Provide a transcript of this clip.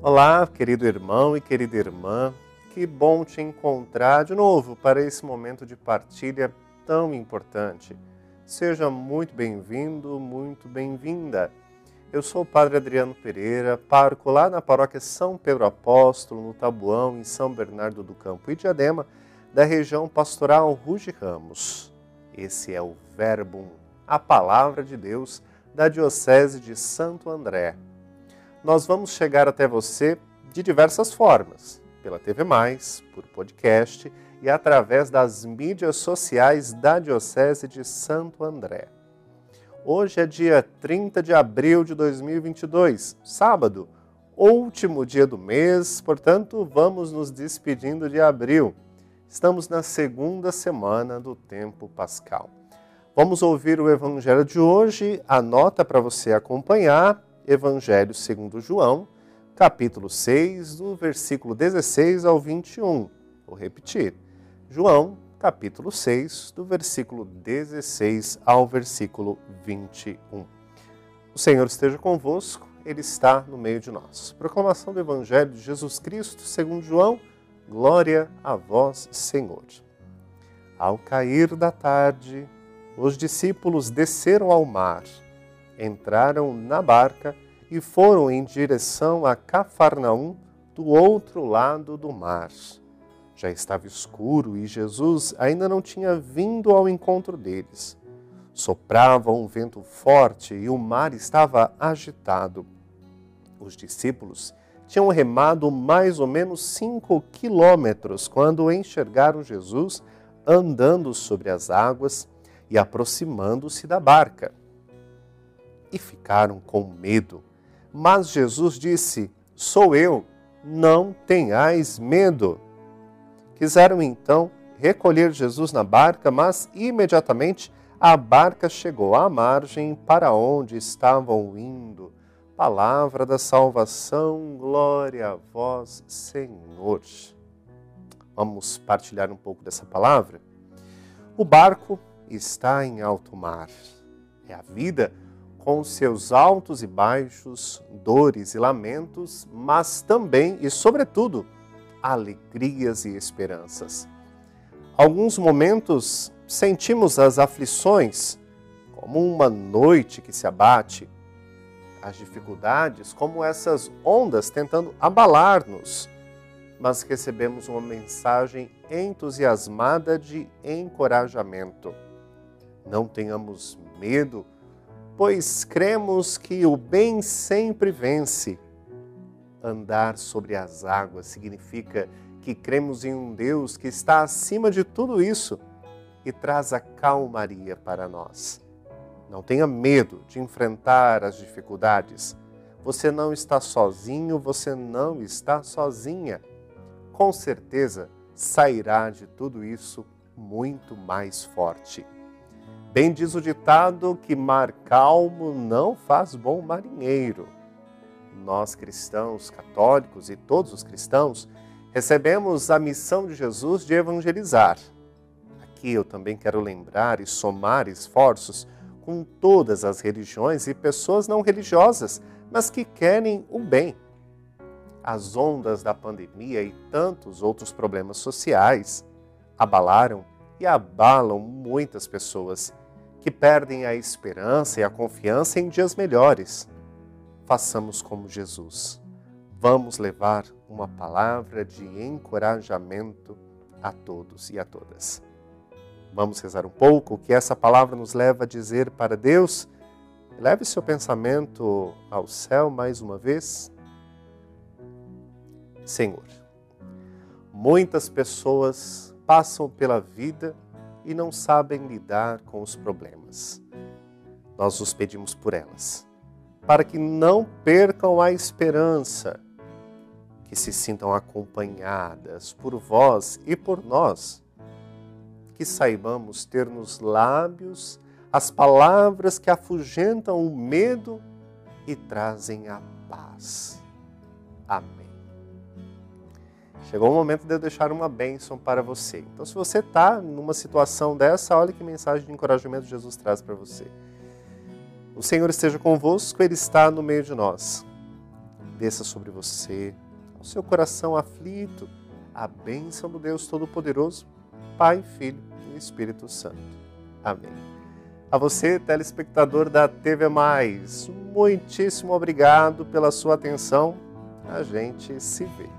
Olá, querido irmão e querida irmã, que bom te encontrar de novo para esse momento de partilha tão importante. Seja muito bem-vindo, muito bem-vinda. Eu sou o Padre Adriano Pereira, parco lá na paróquia São Pedro Apóstolo, no Tabuão, em São Bernardo do Campo e Diadema, da região pastoral Ruge Ramos. Esse é o Verbum, a palavra de Deus da Diocese de Santo André nós vamos chegar até você de diversas formas, pela TV Mais, por podcast e através das mídias sociais da Diocese de Santo André. Hoje é dia 30 de abril de 2022, sábado, último dia do mês, portanto, vamos nos despedindo de abril. Estamos na segunda semana do tempo pascal. Vamos ouvir o evangelho de hoje, anota para você acompanhar Evangelho segundo João, capítulo 6, do versículo 16 ao 21. Vou repetir. João, capítulo 6, do versículo 16 ao versículo 21. O Senhor esteja convosco, Ele está no meio de nós. Proclamação do Evangelho de Jesus Cristo segundo João, glória a vós, Senhor. Ao cair da tarde, os discípulos desceram ao mar entraram na barca e foram em direção a Cafarnaum, do outro lado do mar. Já estava escuro e Jesus ainda não tinha vindo ao encontro deles. Soprava um vento forte e o mar estava agitado. Os discípulos tinham remado mais ou menos cinco quilômetros quando enxergaram Jesus andando sobre as águas e aproximando-se da barca e ficaram com medo. Mas Jesus disse: Sou eu, não tenhais medo. Quiseram então recolher Jesus na barca, mas imediatamente a barca chegou à margem para onde estavam indo. Palavra da salvação, glória a vós, Senhor. Vamos partilhar um pouco dessa palavra? O barco está em alto mar. É a vida com seus altos e baixos, dores e lamentos, mas também e, sobretudo, alegrias e esperanças. Alguns momentos sentimos as aflições como uma noite que se abate, as dificuldades como essas ondas tentando abalar-nos, mas recebemos uma mensagem entusiasmada de encorajamento. Não tenhamos medo pois cremos que o bem sempre vence. Andar sobre as águas significa que cremos em um Deus que está acima de tudo isso e traz a calmaria para nós. Não tenha medo de enfrentar as dificuldades. Você não está sozinho, você não está sozinha. Com certeza sairá de tudo isso muito mais forte. Bem diz o ditado que mar calmo não faz bom marinheiro. Nós cristãos, católicos e todos os cristãos recebemos a missão de Jesus de evangelizar. Aqui eu também quero lembrar e somar esforços com todas as religiões e pessoas não religiosas, mas que querem o bem. As ondas da pandemia e tantos outros problemas sociais abalaram e abalam muitas pessoas que perdem a esperança e a confiança em dias melhores. Façamos como Jesus. Vamos levar uma palavra de encorajamento a todos e a todas. Vamos rezar um pouco o que essa palavra nos leva a dizer para Deus. Leve seu pensamento ao céu mais uma vez. Senhor, muitas pessoas passam pela vida e não sabem lidar com os problemas. Nós os pedimos por elas, para que não percam a esperança, que se sintam acompanhadas por vós e por nós, que saibamos ter nos lábios as palavras que afugentam o medo e trazem a paz. Amém. Chegou o momento de eu deixar uma bênção para você. Então, se você está numa situação dessa, olha que mensagem de encorajamento Jesus traz para você. O Senhor esteja convosco, Ele está no meio de nós. Desça sobre você, ao seu coração aflito, a bênção do Deus Todo-Poderoso, Pai, Filho e Espírito Santo. Amém. A você, telespectador da TV Mais, muitíssimo obrigado pela sua atenção. A gente se vê.